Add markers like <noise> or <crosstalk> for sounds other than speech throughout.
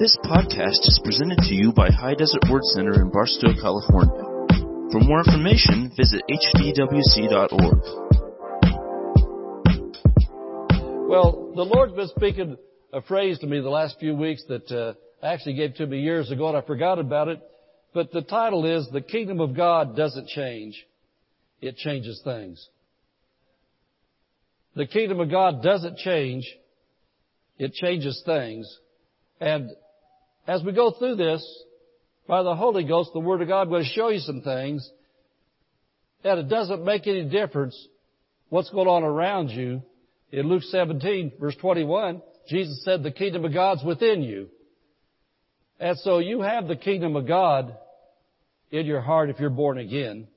This podcast is presented to you by High Desert Word Center in Barstow, California. For more information, visit hdwc.org. Well, the Lord's been speaking a phrase to me the last few weeks that uh, actually gave to me years ago and I forgot about it. But the title is The Kingdom of God Doesn't Change. It changes things. The kingdom of God doesn't change. It changes things. And as we go through this, by the Holy Ghost, the Word of God will show you some things that it doesn't make any difference what's going on around you. In Luke 17, verse 21, Jesus said the kingdom of God's within you. And so you have the kingdom of God in your heart if you're born again.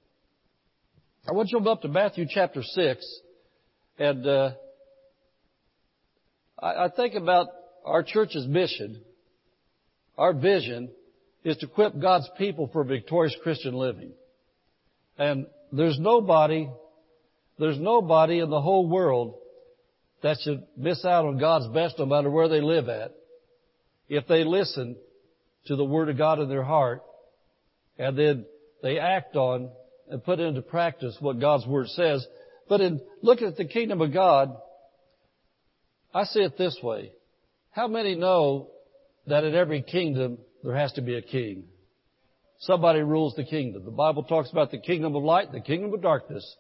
I want you to go up to Matthew chapter 6 and uh, I, I think about our church's mission. Our vision is to equip God's people for victorious Christian living. And there's nobody, there's nobody in the whole world that should miss out on God's best no matter where they live at if they listen to the Word of God in their heart and then they act on and put into practice what God's Word says. But in looking at the kingdom of God, I see it this way. How many know that in every kingdom there has to be a king? Somebody rules the kingdom. The Bible talks about the kingdom of light, the kingdom of darkness,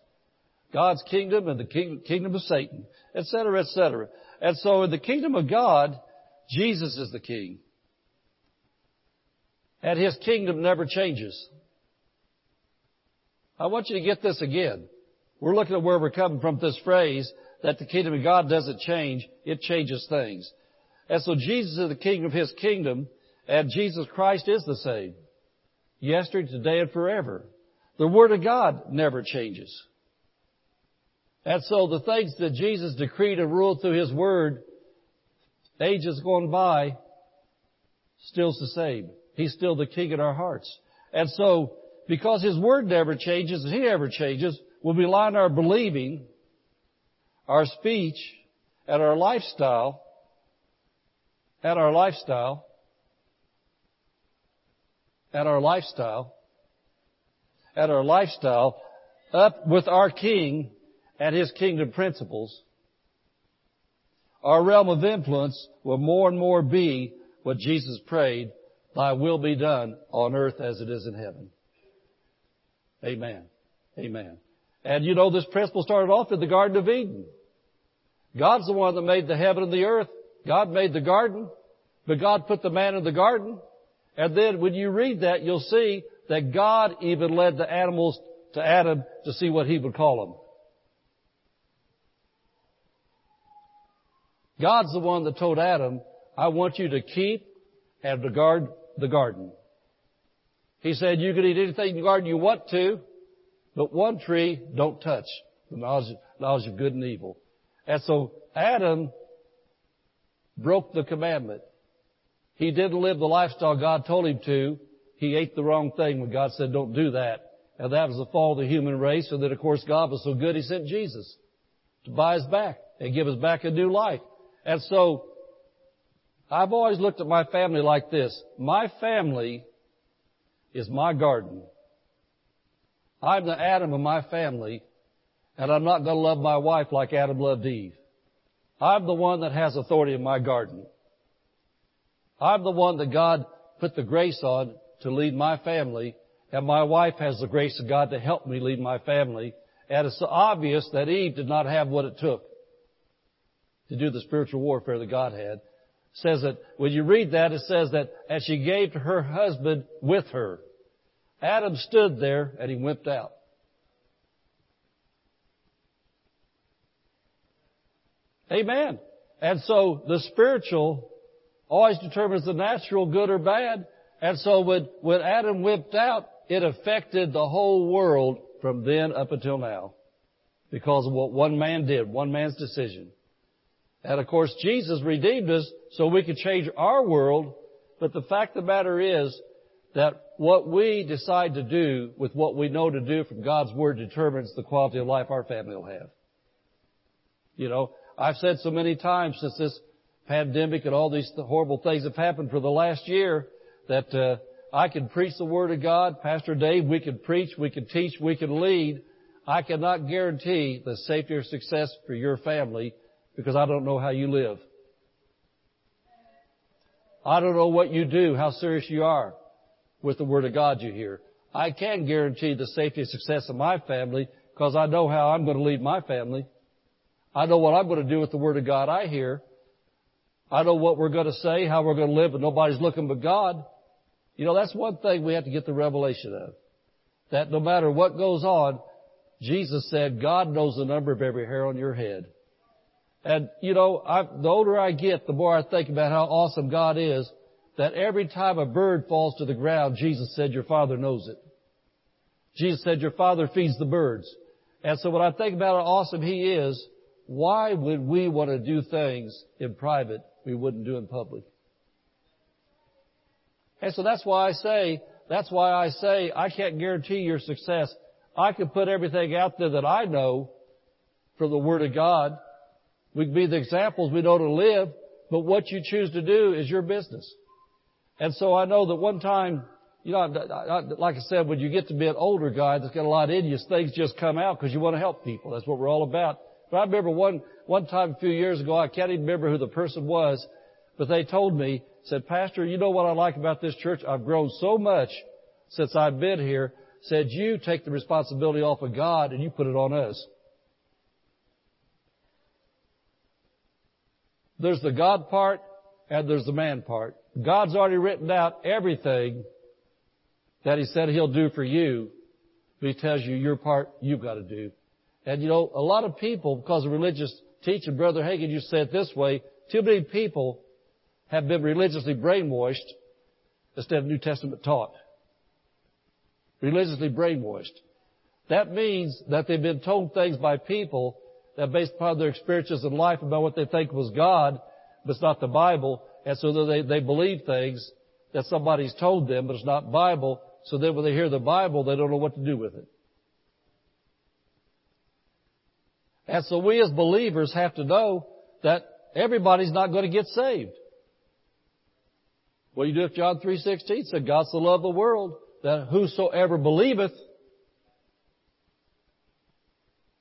God's kingdom and the kingdom of Satan, etc., etc. And so in the kingdom of God, Jesus is the king. And his kingdom never changes. I want you to get this again. We're looking at where we're coming from this phrase that the kingdom of God doesn't change, it changes things. And so Jesus is the king of his kingdom, and Jesus Christ is the same. Yesterday, today, and forever. The Word of God never changes. And so the things that Jesus decreed and ruled through His Word, ages gone by, still's the same. He's still the King in our hearts. And so, because His Word never changes and He never changes, we'll be relying our believing, our speech, and our lifestyle, and our lifestyle, at our lifestyle, at our lifestyle up with our King and His kingdom principles, our realm of influence will more and more be what Jesus prayed, Thy will be done on earth as it is in heaven. Amen. Amen. And you know, this principle started off in the Garden of Eden. God's the one that made the heaven and the earth. God made the garden, but God put the man in the garden. And then when you read that, you'll see that God even led the animals to Adam to see what he would call them. God's the one that told Adam, I want you to keep and to guard the garden. He said, you can eat anything in the garden you want to, but one tree don't touch, the knowledge, of good and evil. And so Adam broke the commandment. He didn't live the lifestyle God told him to. He ate the wrong thing when God said don't do that. And that was the fall of the human race. And then of course God was so good He sent Jesus to buy us back and give us back a new life. And so I've always looked at my family like this. My family is my garden. I'm the Adam of my family, and I'm not going to love my wife like Adam loved Eve. I'm the one that has authority in my garden. I'm the one that God put the grace on to lead my family, and my wife has the grace of God to help me lead my family. And it's obvious that Eve did not have what it took to do the spiritual warfare that God had. It says that when you read that, it says that as she gave to her husband with her. Adam stood there and he wimped out. Amen. And so the spiritual always determines the natural good or bad. And so when, when Adam whipped out, it affected the whole world from then up until now. Because of what one man did, one man's decision. And of course, Jesus redeemed us so we could change our world. But the fact of the matter is, that what we decide to do with what we know to do from God's Word determines the quality of life our family will have. You know, I've said so many times since this pandemic and all these horrible things have happened for the last year that uh, I can preach the Word of God. Pastor Dave, we can preach, we can teach, we can lead. I cannot guarantee the safety or success for your family because I don't know how you live. I don't know what you do, how serious you are with the Word of God you hear. I can guarantee the safety and success of my family because I know how I'm going to lead my family. I know what I'm going to do with the Word of God I hear. I know what we're going to say, how we're going to live, but nobody's looking but God. You know, that's one thing we have to get the revelation of. That no matter what goes on, Jesus said, God knows the number of every hair on your head. And, you know, I, the older I get, the more I think about how awesome God is, that every time a bird falls to the ground, Jesus said, your Father knows it. Jesus said, your Father feeds the birds. And so when I think about how awesome He is, why would we want to do things in private we wouldn't do in public? And so that's why I say, that's why I say I can't guarantee your success. I can put everything out there that I know from the Word of God. We can be the examples we know to live, but what you choose to do is your business. And so I know that one time, you know, like I said, when you get to be an older guy that's got a lot in you, things just come out because you want to help people. That's what we're all about. But I remember one, one time a few years ago, I can't even remember who the person was, but they told me, said, Pastor, you know what I like about this church? I've grown so much since I've been here. Said, you take the responsibility off of God and you put it on us. There's the God part and there's the man part. God's already written out everything that He said He'll do for you, but He tells you your part you've got to do. And you know, a lot of people, because of religious teaching, Brother Hagin, you say it this way, too many people have been religiously brainwashed instead of New Testament taught. Religiously brainwashed. That means that they've been told things by people that based upon their experiences in life about what they think was God, but it's not the Bible, and so they, they believe things that somebody's told them, but it's not Bible, so then when they hear the Bible, they don't know what to do with it. And so we as believers have to know that everybody's not going to get saved. What do you do if John 3.16 said, God so loved the world that whosoever believeth,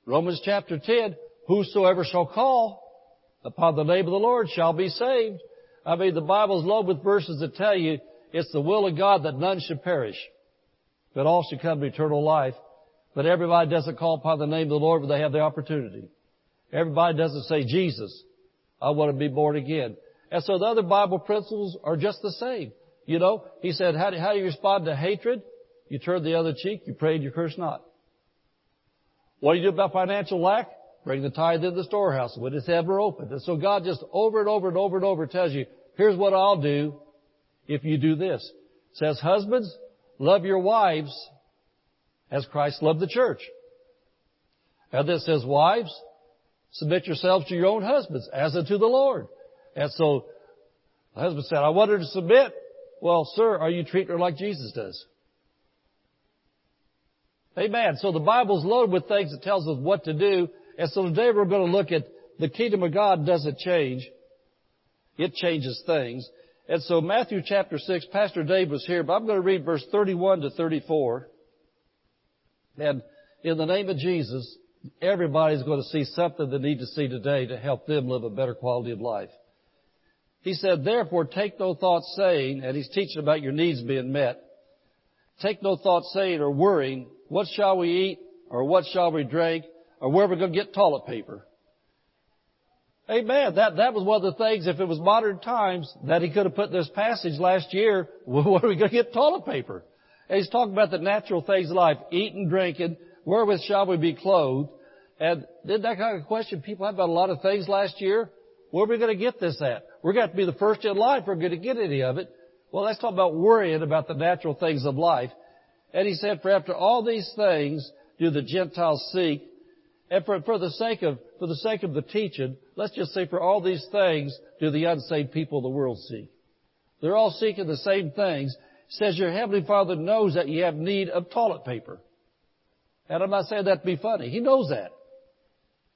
Romans chapter 10, whosoever shall call upon the name of the Lord shall be saved. I mean, the Bible's loaded with verses that tell you it's the will of God that none should perish, but all should come to eternal life. But everybody doesn't call upon the name of the Lord when they have the opportunity. Everybody doesn't say, Jesus, I want to be born again. And so the other Bible principles are just the same. You know, he said, how do, how do you respond to hatred? You turn the other cheek, you pray and you curse not. What do you do about financial lack? Bring the tithe in the storehouse when it's ever open. And so God just over and over and over and over tells you, here's what I'll do if you do this. It says, husbands, love your wives as Christ loved the church. And then says, wives, submit yourselves to your own husbands as unto the Lord. And so the husband said, I want her to submit. Well, sir, are you treating her like Jesus does? Amen. So the Bible's loaded with things that tells us what to do. And so today we're going to look at the kingdom of God doesn't change. It changes things. And so Matthew chapter 6, Pastor Dave was here, but I'm going to read verse 31 to 34. And in the name of Jesus, everybody's going to see something they need to see today to help them live a better quality of life. He said, therefore take no thought saying, and he's teaching about your needs being met. Take no thought saying or worrying, what shall we eat? Or what shall we drink? Or where we're we going to get toilet paper? Amen. That, that was one of the things, if it was modern times, that he could have put in this passage last year, <laughs> where are we going to get toilet paper? He's talking about the natural things of life, eating, drinking, wherewith shall we be clothed? And did that kind of question people had about a lot of things last year? Where are we going to get this at? We're going to, to be the first in line if we're going to get any of it. Well, let's talk about worrying about the natural things of life. And he said, for after all these things do the Gentiles seek. And for, for the sake of, for the sake of the teaching, let's just say for all these things do the unsaved people of the world seek. They're all seeking the same things. Says your heavenly father knows that you have need of toilet paper. And I'm not saying that to be funny. He knows that.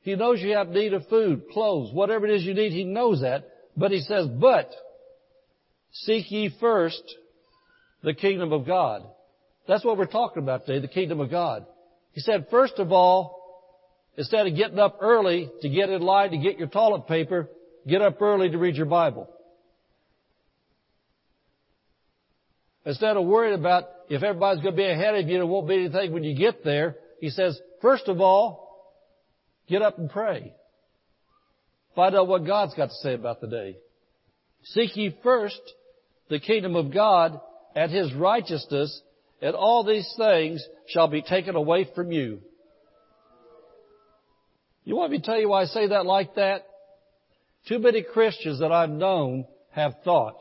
He knows you have need of food, clothes, whatever it is you need, He knows that. But he says, but seek ye first the kingdom of God. That's what we're talking about today, the kingdom of God. He said, first of all, instead of getting up early to get in line to get your toilet paper, get up early to read your Bible. Instead of worrying about if everybody's going to be ahead of you there won't be anything when you get there, he says, first of all, get up and pray. Find out what God's got to say about the day. Seek ye first the kingdom of God and his righteousness, and all these things shall be taken away from you. You want me to tell you why I say that like that? Too many Christians that I've known have thought,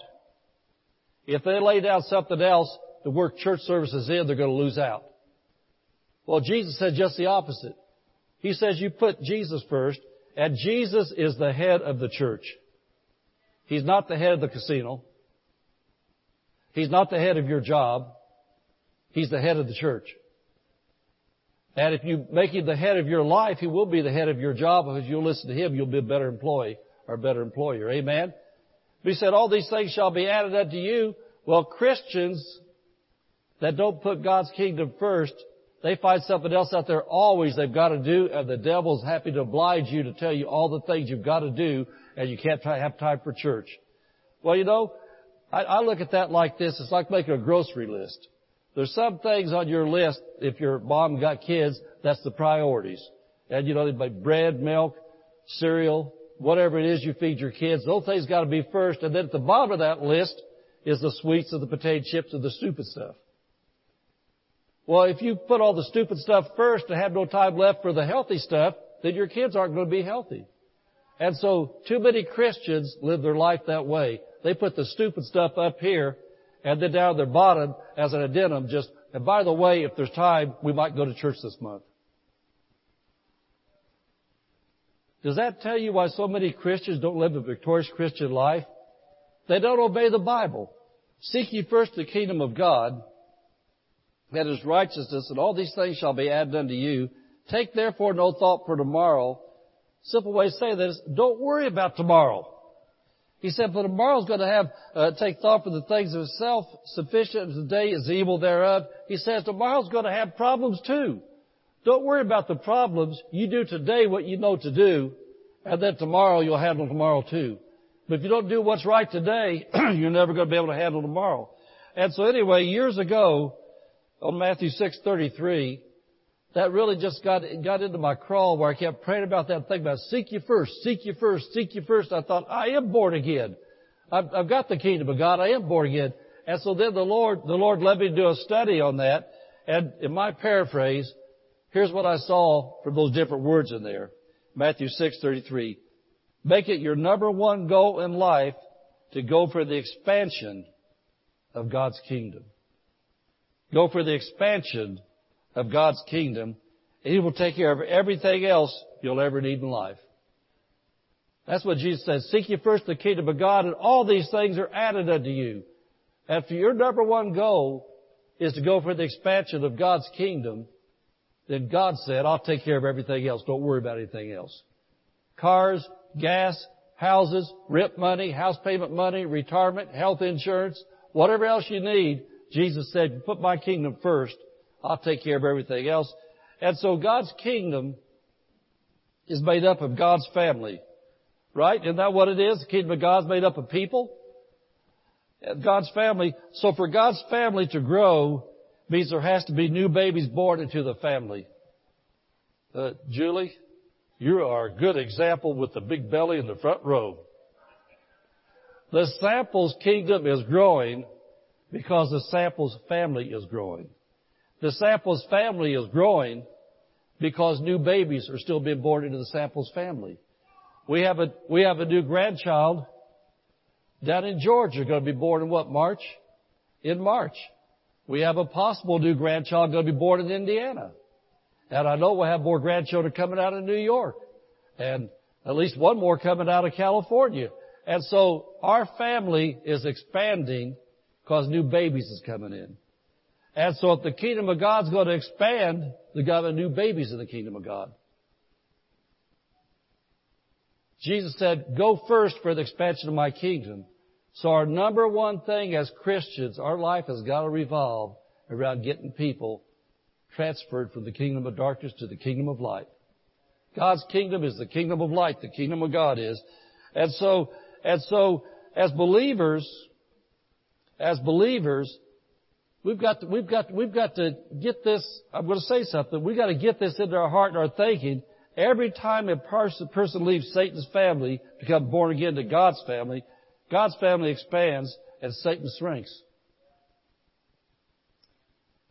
if they lay down something else to work church services in, they're going to lose out. Well, Jesus said just the opposite. He says you put Jesus first, and Jesus is the head of the church. He's not the head of the casino. He's not the head of your job. He's the head of the church. And if you make him the head of your life, he will be the head of your job. If you'll listen to him, you'll be a better employee or a better employer. Amen? He said, all these things shall be added unto you. Well, Christians that don't put God's kingdom first, they find something else out there always they've got to do, and the devil's happy to oblige you to tell you all the things you've got to do, and you can't have time for church. Well, you know, I, I look at that like this. It's like making a grocery list. There's some things on your list, if your mom got kids, that's the priorities. And you know, they buy bread, milk, cereal, whatever it is you feed your kids, those things gotta be first. And then at the bottom of that list is the sweets and the potato chips and the stupid stuff. Well, if you put all the stupid stuff first and have no time left for the healthy stuff, then your kids aren't going to be healthy. And so, too many Christians live their life that way. They put the stupid stuff up here and then down at their bottom as an addendum just, and by the way, if there's time, we might go to church this month. Does that tell you why so many Christians don't live a victorious Christian life? They don't obey the Bible. Seek ye first the kingdom of God, that is righteousness, and all these things shall be added unto you. Take therefore no thought for tomorrow. Simple way to say this, don't worry about tomorrow. He said, but tomorrow's going to have, uh, take thought for the things of itself, sufficient as the day is evil thereof. He says tomorrow's going to have problems too. Don't worry about the problems. You do today what you know to do, and then tomorrow you'll handle tomorrow too. But if you don't do what's right today, <clears throat> you're never going to be able to handle tomorrow. And so anyway, years ago, on Matthew 6:33, that really just got, got into my crawl where I kept praying about that thing about seek you first, seek you first, seek you first. I thought, I am born again. I've, I've got the kingdom of God. I am born again. And so then the Lord, the Lord led me to do a study on that. And in my paraphrase, here's what I saw from those different words in there. Matthew 6:33. Make it your number one goal in life to go for the expansion of God's kingdom. Go for the expansion of God's kingdom, and He will take care of everything else you'll ever need in life. That's what Jesus says. Seek ye first the kingdom of God, and all these things are added unto you. After your number one goal is to go for the expansion of God's kingdom, then God said, I'll take care of everything else. Don't worry about anything else. Cars, gas, houses, rent money, house payment money, retirement, health insurance, whatever else you need, Jesus said, put my kingdom first I'll take care of everything else. And so God's kingdom is made up of God's family. Right? Isn't that what it is? The kingdom of God's made up of people. God's family. So for God's family to grow means there has to be new babies born into the family. Uh, Julie, you are a good example with the big belly in the front row. The Samples kingdom is growing because the Samples family is growing. The Samples family is growing because new babies are still being born into the Samples family. We have a, we have a new grandchild down in Georgia going to be born in what, March? In March. We have a possible new grandchild going to be born in Indiana. And I know we'll have more grandchildren coming out of New York. And at least one more coming out of California. And so our family is expanding because new babies is coming in. And so if the kingdom of God's going to expand, they got to new babies in the kingdom of God. Jesus said, go first for the expansion of my kingdom. So our number one thing as Christians, our life has got to revolve around getting people transferred from the kingdom of darkness to the kingdom of light. God's kingdom is the kingdom of light. The kingdom of God is. And so, and so, as believers, as believers, we've got to, we've got, we've got to get this, I'm going to say something, we've got to get this into our heart and our thinking. Every time a person, person leaves Satan's family, become born again to God's family, God's family expands and Satan shrinks.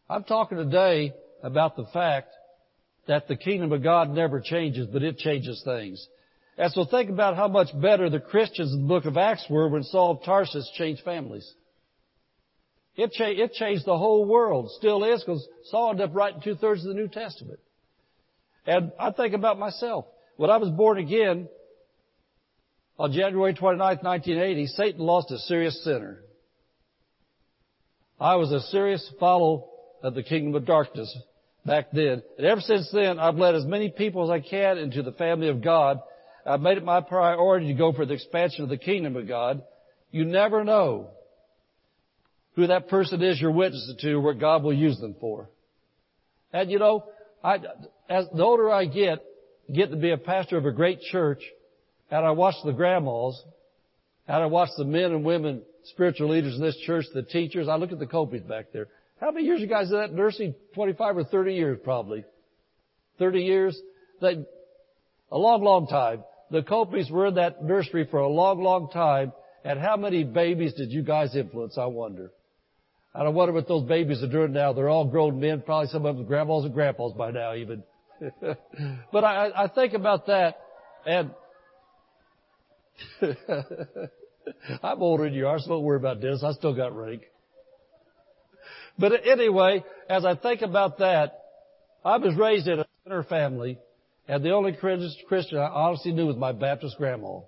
I'm talking today about the fact that the kingdom of God never changes, but it changes things. And so think about how much better the Christians in the book of Acts were when Saul of Tarsus changed families. It, cha- it changed the whole world. Still is because Saul ended up writing two thirds of the New Testament. And I think about myself. When I was born again, on January 29, 1980, Satan lost a serious sinner. I was a serious follower of the kingdom of darkness back then. And ever since then, I've led as many people as I can into the family of God. I've made it my priority to go for the expansion of the kingdom of God. You never know who that person is you're witnessing to, what God will use them for. And you know, I, as the older I get, get to be a pastor of a great church, and I watch the grandmas, and I watch the men and women, spiritual leaders in this church, the teachers. I look at the Copies back there. How many years you guys in that nursing? 25 or 30 years probably. 30 years? They, a long, long time. The Copies were in that nursery for a long, long time. And how many babies did you guys influence, I wonder? And I wonder what those babies are doing now. They're all grown men, probably some of them grandmas and grandpas by now even. <laughs> but I, I think about that and I'm older than you are, so don't worry about this. I still got rank. But anyway, as I think about that, I was raised in a sinner family, and the only Christian I honestly knew was my Baptist grandma.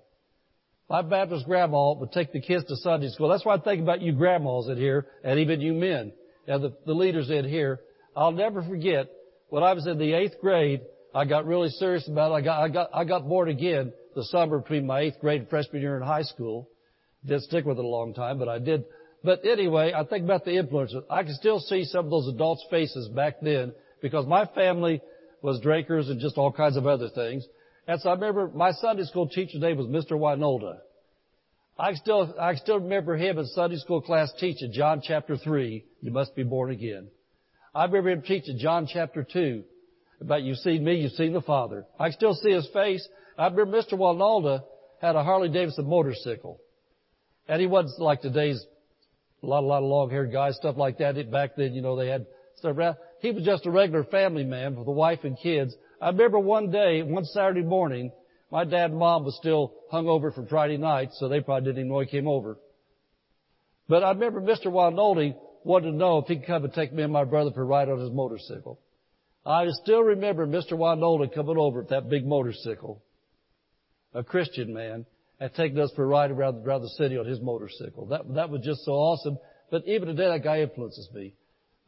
My Baptist grandma would take the kids to Sunday school. That's why I think about you grandmas in here, and even you men, and the, the leaders in here. I'll never forget when I was in the eighth grade. I got really serious about it. I got I got I got born again the summer between my eighth grade and freshman year in high school. Didn't stick with it a long time, but I did but anyway, I think about the influences. I can still see some of those adults' faces back then because my family was drinkers and just all kinds of other things. And so I remember my Sunday school teacher's name was Mr. Winolda. I still, I still remember him in Sunday school class teaching John chapter 3, you must be born again. I remember him teaching John chapter 2 about you've seen me, you've seen the Father. I still see his face. I remember Mr. Winolda had a Harley Davidson motorcycle. And he wasn't like today's a lot, a lot of long-haired guys, stuff like that. Back then, you know, they had stuff around. He was just a regular family man with a wife and kids. I remember one day, one Saturday morning, my dad and mom was still hung over from Friday night, so they probably didn't even know he came over. But I remember Mr. Winoldi wanted to know if he could come and take me and my brother for a ride on his motorcycle. I still remember Mr. Winoldi coming over with that big motorcycle. A Christian man and taking us for a ride around, around the city on his motorcycle. That, that was just so awesome. But even today, that guy influences me.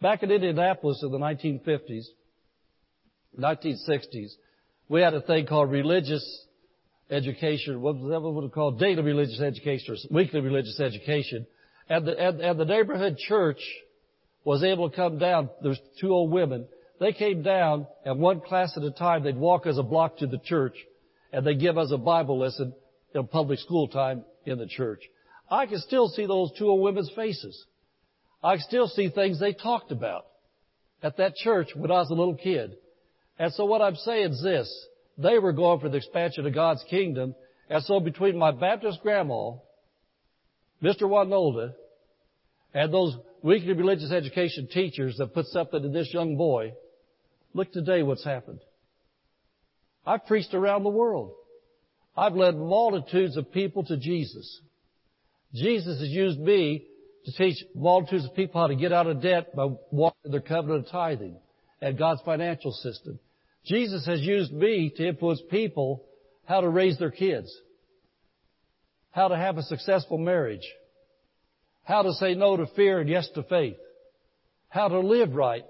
Back in Indianapolis in the 1950s, 1960s, we had a thing called religious education. What was that what it called? Daily religious education or weekly religious education. And the, and, and the neighborhood church was able to come down. There's two old women. They came down and one class at a time, they'd walk us a block to the church and they'd give us a Bible lesson in public school time in the church. I can still see those two old women's faces. I can still see things they talked about at that church when I was a little kid. And so what I'm saying is this. They were going for the expansion of God's kingdom. And so between my Baptist grandma, Mr. Winolda, and those weekly religious education teachers that put something in this young boy, look today what's happened. I've preached around the world. I've led multitudes of people to Jesus. Jesus has used me to teach multitudes of people how to get out of debt by walking their covenant of tithing and God's financial system. Jesus has used me to influence people how to raise their kids, how to have a successful marriage, how to say no to fear and yes to faith, how to live right.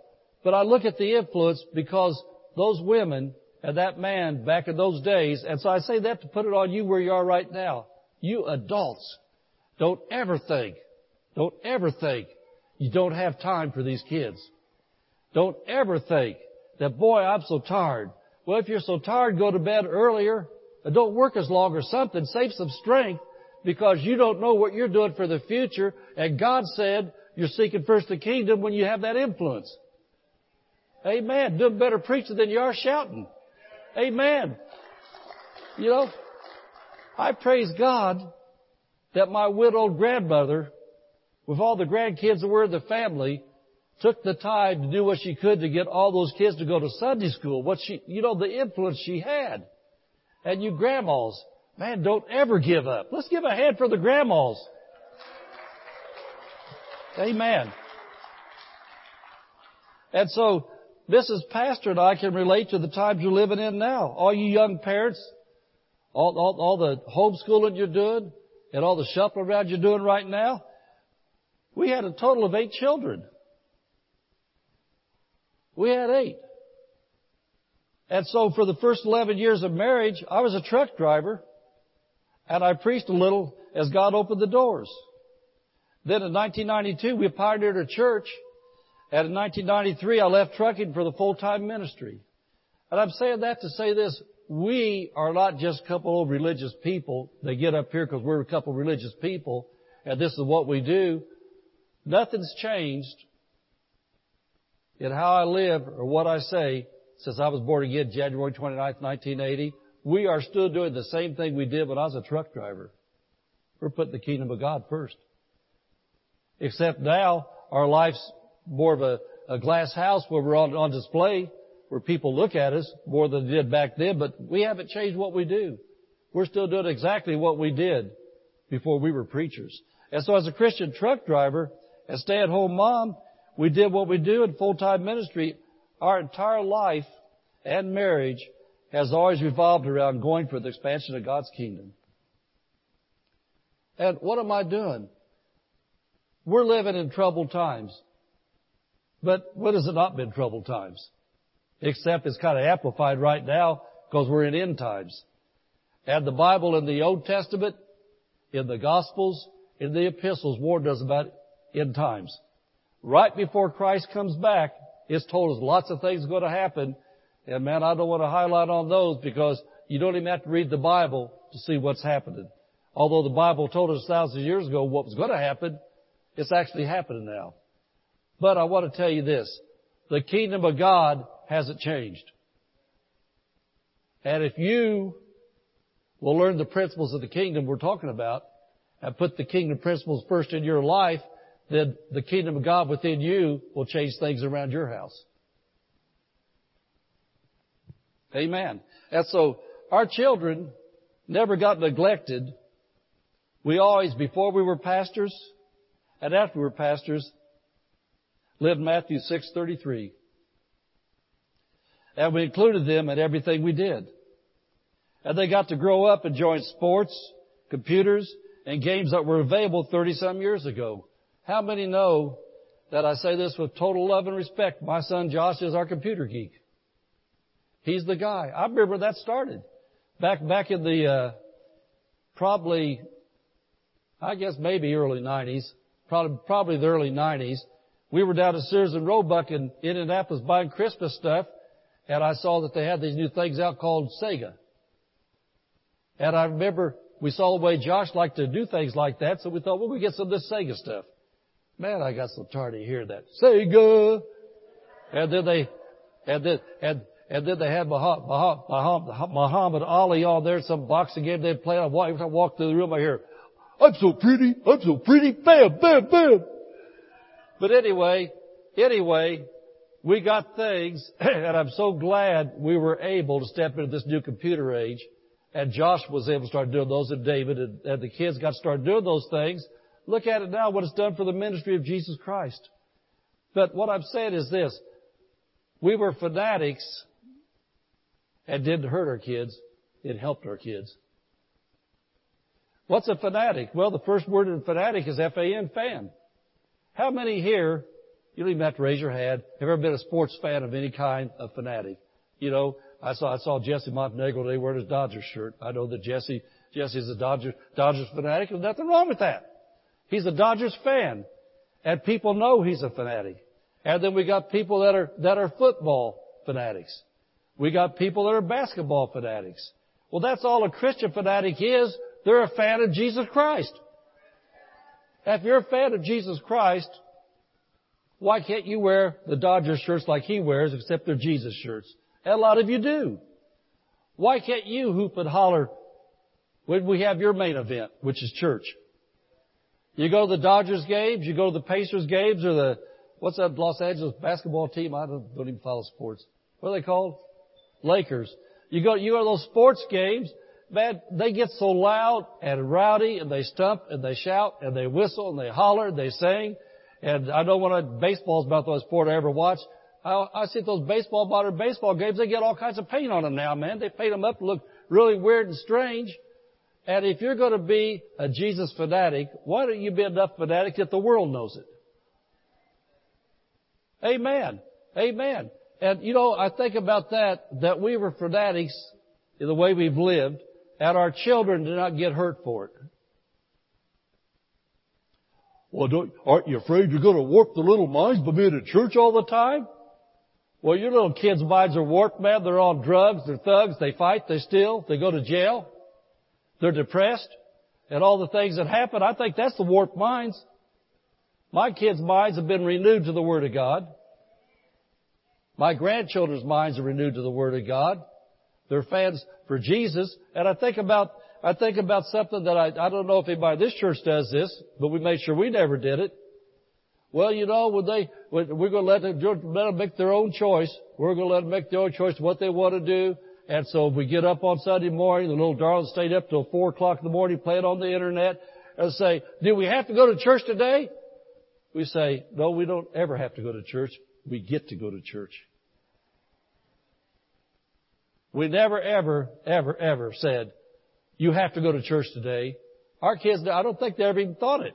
But I look at the influence because those women And that man back in those days, and so I say that to put it on you where you are right now. You adults, don't ever think, don't ever think you don't have time for these kids. Don't ever think that, boy, I'm so tired. Well, if you're so tired, go to bed earlier. Don't work as long or something. Save some strength because you don't know what you're doing for the future. And God said you're seeking first the kingdom when you have that influence. Amen. Doing better preaching than you are shouting. Amen. You know, I praise God that my widowed grandmother, with all the grandkids that were in the family, took the time to do what she could to get all those kids to go to Sunday school. What she, you know, the influence she had. And you grandmas, man, don't ever give up. Let's give a hand for the grandmas. Amen. And so, Mrs. Pastor and I can relate to the times you're living in now. All you young parents, all, all, all the homeschooling you're doing, and all the shuffling around you're doing right now. We had a total of eight children. We had eight. And so for the first 11 years of marriage, I was a truck driver, and I preached a little as God opened the doors. Then in 1992, we pioneered a church and in 1993, I left trucking for the full-time ministry. And I'm saying that to say this, we are not just a couple of religious people They get up here because we're a couple of religious people and this is what we do. Nothing's changed in how I live or what I say since I was born again January 29, 1980. We are still doing the same thing we did when I was a truck driver. We're putting the kingdom of God first. Except now our life's more of a, a glass house where we're on, on display, where people look at us more than they did back then, but we haven't changed what we do. We're still doing exactly what we did before we were preachers. And so as a Christian truck driver and stay-at-home mom, we did what we do in full-time ministry. Our entire life and marriage has always revolved around going for the expansion of God's kingdom. And what am I doing? We're living in troubled times. But what has it not been troubled times? Except it's kind of amplified right now because we're in end times. And the Bible in the Old Testament, in the Gospels, in the epistles warned us about end times. Right before Christ comes back, it's told us lots of things are going to happen. And man, I don't want to highlight on those because you don't even have to read the Bible to see what's happening. Although the Bible told us thousands of years ago what was going to happen, it's actually happening now. But I want to tell you this. The kingdom of God hasn't changed. And if you will learn the principles of the kingdom we're talking about and put the kingdom principles first in your life, then the kingdom of God within you will change things around your house. Amen. And so our children never got neglected. We always, before we were pastors and after we were pastors, lived Matthew 6:33. And we included them in everything we did. And they got to grow up and join sports, computers, and games that were available 30 some years ago. How many know that I say this with total love and respect? My son Josh is our computer geek. He's the guy. I remember that started back back in the uh, probably, I guess maybe early 90s, probably probably the early 90s. We were down at Sears and Roebuck in Indianapolis buying Christmas stuff, and I saw that they had these new things out called Sega. And I remember we saw the way Josh liked to do things like that, so we thought, well, we get some of this Sega stuff. Man, I got so tired of hearing that. Sega! And then they, and then, and, and then they had Muhammad Ali on there, some boxing game they played. Every time I walk through the room, I hear, I'm so pretty, I'm so pretty, bam, bam, bam. But anyway, anyway, we got things, <clears throat> and I'm so glad we were able to step into this new computer age. And Josh was able to start doing those, and David, and, and the kids got to start doing those things. Look at it now, what it's done for the ministry of Jesus Christ. But what I'm saying is this. We were fanatics and didn't hurt our kids. It helped our kids. What's a fanatic? Well, the first word in fanatic is F-A-N, fan. How many here, you don't even have to raise your hand, have ever been a sports fan of any kind a fanatic? You know, I saw I saw Jesse Montenegro today wearing his Dodgers shirt. I know that Jesse Jesse's a Dodgers Dodgers fanatic. There's nothing wrong with that. He's a Dodgers fan, and people know he's a fanatic. And then we got people that are that are football fanatics. We got people that are basketball fanatics. Well, that's all a Christian fanatic is. They're a fan of Jesus Christ. If you're a fan of Jesus Christ, why can't you wear the Dodgers shirts like he wears, except they're Jesus shirts? And a lot of you do. Why can't you hoop and holler when we have your main event, which is church? You go to the Dodgers games, you go to the Pacers games, or the, what's that Los Angeles basketball team? I don't, don't even follow sports. What are they called? Lakers. You go, you go to those sports games, man, they get so loud and rowdy and they stump and they shout and they whistle and they holler and they sing. And I know when I, baseball's about the only sport I ever watch. I, I see those baseball, modern baseball games, they get all kinds of paint on them now, man. They paint them up to look really weird and strange. And if you're going to be a Jesus fanatic, why don't you be enough fanatic that the world knows it? Amen. Amen. And you know, I think about that, that we were fanatics in the way we've lived, and our children did not get hurt for it. Well, aren't you afraid you're going to warp the little minds by being at church all the time? Well, your little kids' minds are warped, man. They're on drugs, they're thugs, they fight, they steal, they go to jail, they're depressed, and all the things that happen. I think that's the warped minds. My kids' minds have been renewed to the Word of God. My grandchildren's minds are renewed to the Word of God. They're fans for Jesus. And I think about, I think about something that I, I don't know if anybody in this church does this, but we made sure we never did it. Well, you know, when they, when we're going to let them, let them make their own choice. We're going to let them make their own choice what they want to do. And so if we get up on Sunday morning, the little darling stayed up till four o'clock in the morning playing on the internet and say, do we have to go to church today? We say, no, we don't ever have to go to church. We get to go to church. We never ever, ever, ever said, you have to go to church today. Our kids, I don't think they ever even thought it.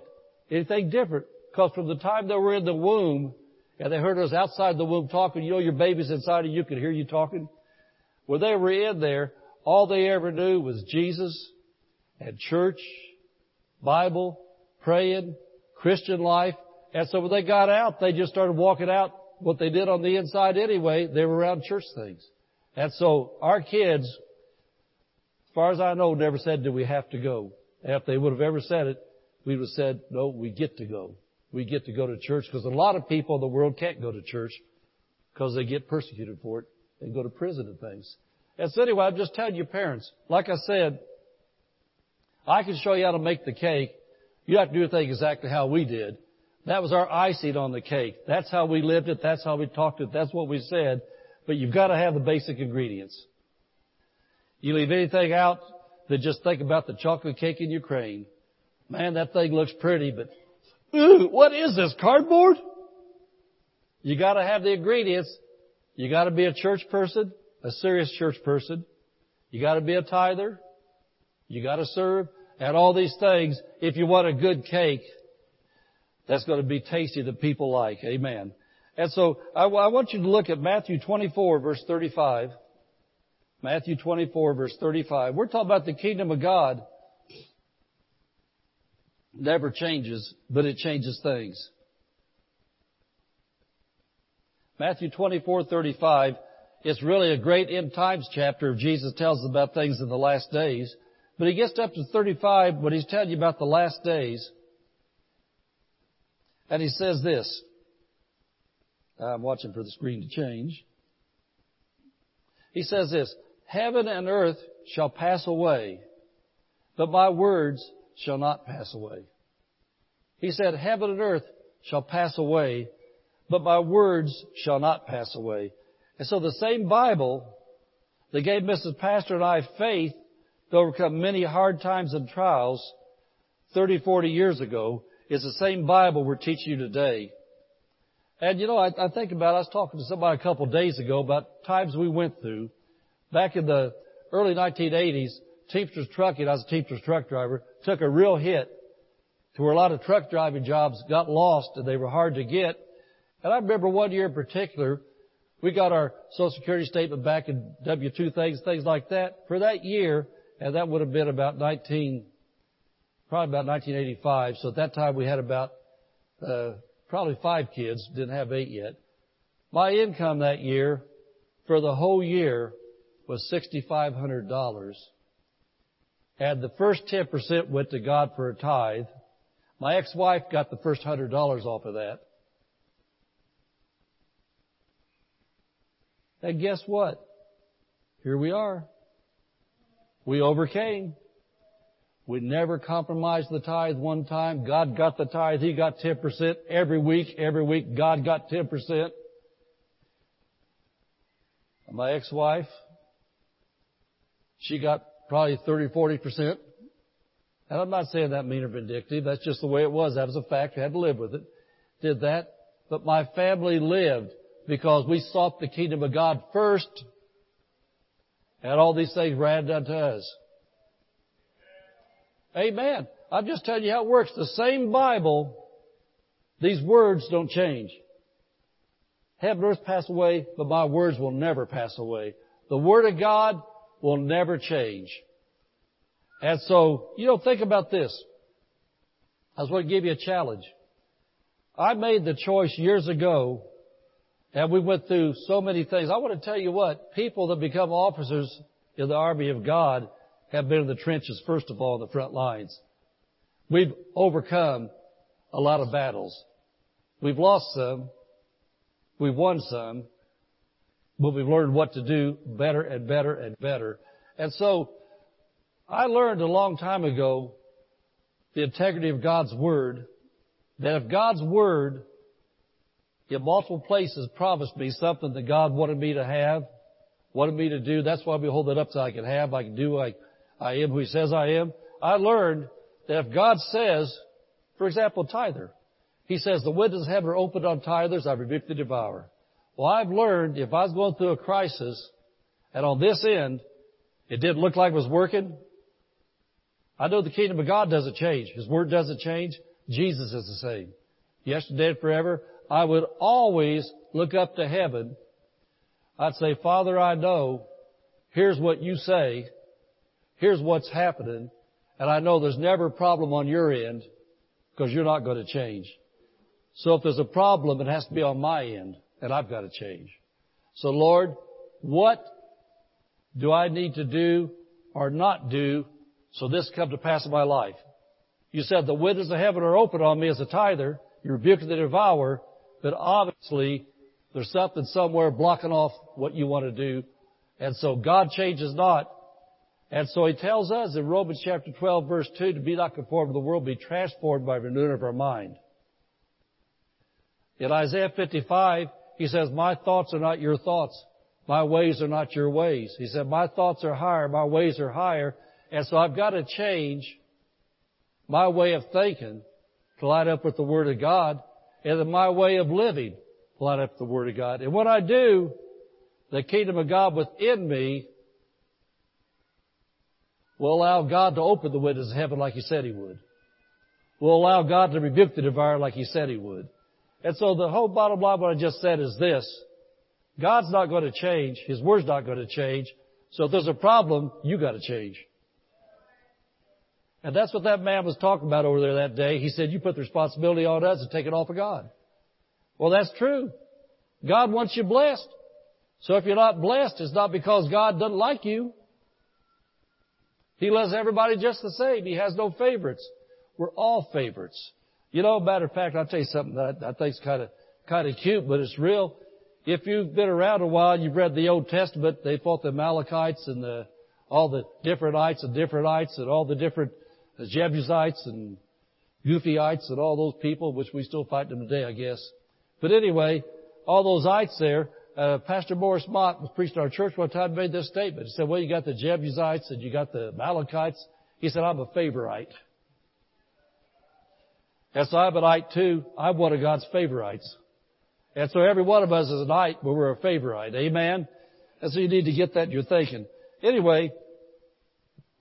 Anything different. Because from the time they were in the womb, and they heard us outside the womb talking, you know your baby's inside of you could hear you talking. When they were in there, all they ever knew was Jesus and church, Bible, praying, Christian life. And so when they got out, they just started walking out what they did on the inside anyway. They were around church things. And so our kids, as far as I know, never said, do we have to go? And If they would have ever said it, we would have said, no, we get to go. We get to go to church because a lot of people in the world can't go to church because they get persecuted for it and go to prison and things. And so anyway, I'm just telling you parents, like I said, I can show you how to make the cake. You have to do the things exactly how we did. That was our icing on the cake. That's how we lived it. That's how we talked it. That's what we said. But you've got to have the basic ingredients. You leave anything out, then just think about the chocolate cake in Ukraine. Man, that thing looks pretty, but ooh, what is this, cardboard? You gotta have the ingredients. You gotta be a church person, a serious church person. You gotta be a tither. You gotta serve. And all these things, if you want a good cake, that's gonna be tasty that people like. Amen. And so I, I want you to look at Matthew 24 verse 35. Matthew 24 verse 35. We're talking about the kingdom of God never changes, but it changes things. Matthew 24:35 it's really a great end times chapter. Jesus tells us about things in the last days. But he gets up to 35 when he's telling you about the last days. And he says this. I'm watching for the screen to change. He says this, Heaven and earth shall pass away, but my words shall not pass away. He said, Heaven and earth shall pass away, but my words shall not pass away. And so the same Bible that gave Mrs. Pastor and I faith to overcome many hard times and trials 30, 40 years ago is the same Bible we're teaching you today. And you know, I, I think about, I was talking to somebody a couple of days ago about times we went through. Back in the early 1980s, Teamsters Trucking, I was a Teamsters truck driver, took a real hit to where a lot of truck driving jobs got lost and they were hard to get. And I remember one year in particular, We got our Social Security statement back in W-2 things, things like that. For that year, and that would have been about 19, probably about 1985. So at that time we had about, uh, probably five kids, didn't have eight yet. My income that year, for the whole year, was $6,500. And the first 10% went to God for a tithe. My ex-wife got the first $100 off of that. And guess what? Here we are. We overcame. We never compromised the tithe one time. God got the tithe. He got 10% every week. Every week God got 10%. My ex-wife, she got probably 30, 40%. And I'm not saying that mean or vindictive. That's just the way it was. That was a fact. We had to live with it. Did that. But my family lived because we sought the kingdom of God first, and all these things ran added unto us. Amen. I'm just telling you how it works. The same Bible, these words don't change. Heaven and earth pass away, but my words will never pass away. The Word of God will never change. And so, you know, think about this. I just want to give you a challenge. I made the choice years ago and we went through so many things. I want to tell you what, people that become officers in the army of God have been in the trenches, first of all, the front lines. We've overcome a lot of battles. We've lost some. We've won some. But we've learned what to do better and better and better. And so, I learned a long time ago the integrity of God's Word, that if God's Word in multiple places promised me something that God wanted me to have, wanted me to do. That's why we hold it up so I can have, I can do, I, I am who He says I am. I learned that if God says, for example, tither, He says, the windows of heaven are opened on tithers, I rebuke the devourer. Well, I've learned if I was going through a crisis, and on this end, it didn't look like it was working, I know the kingdom of God doesn't change. His word doesn't change. Jesus is the same. Yesterday and forever. I would always look up to heaven. I'd say, Father, I know, here's what you say, here's what's happening, and I know there's never a problem on your end because you're not going to change. So if there's a problem, it has to be on my end, and I've got to change. So Lord, what do I need to do or not do so this come to pass in my life? You said the windows of heaven are open on me as a tither. You rebuke the devourer. But obviously, there's something somewhere blocking off what you want to do. And so God changes not. And so He tells us in Romans chapter 12 verse 2 to be not conformed to the world, be transformed by renewing of our mind. In Isaiah 55, He says, my thoughts are not your thoughts. My ways are not your ways. He said, my thoughts are higher, my ways are higher. And so I've got to change my way of thinking to line up with the Word of God and my way of living to line up with the Word of God. And when I do, the kingdom of God within me will allow God to open the windows of heaven like He said He would. We'll allow God to rebuke the devourer like He said He would. And so the whole bottom line what I just said is this. God's not going to change. His Word's not going to change. So if there's a problem, you got to change. And that's what that man was talking about over there that day. He said, you put the responsibility on us and take it off of God. Well, that's true. God wants you blessed. So if you're not blessed, it's not because God doesn't like you. He loves everybody just the same. He has no favorites. We're all favorites. You know, matter of fact, I'll tell you something that I think is kind of, kind of cute, but it's real. If you've been around a while, you've read the Old Testament, they fought the Amalekites and the, all the different ites and different ites and all the different Jebusites and Goophyites and all those people, which we still fight them today, I guess. But anyway, all those ites there, uh, Pastor Morris Mott was preaching our church one time made this statement. He said, well, you got the Jebusites and you got the Amalekites. He said, I'm a favorite. And so I'm an ite too. I'm one of God's favorites. And so every one of us is an ite, but we're a favorite. Amen? And so you need to get that in your thinking. Anyway,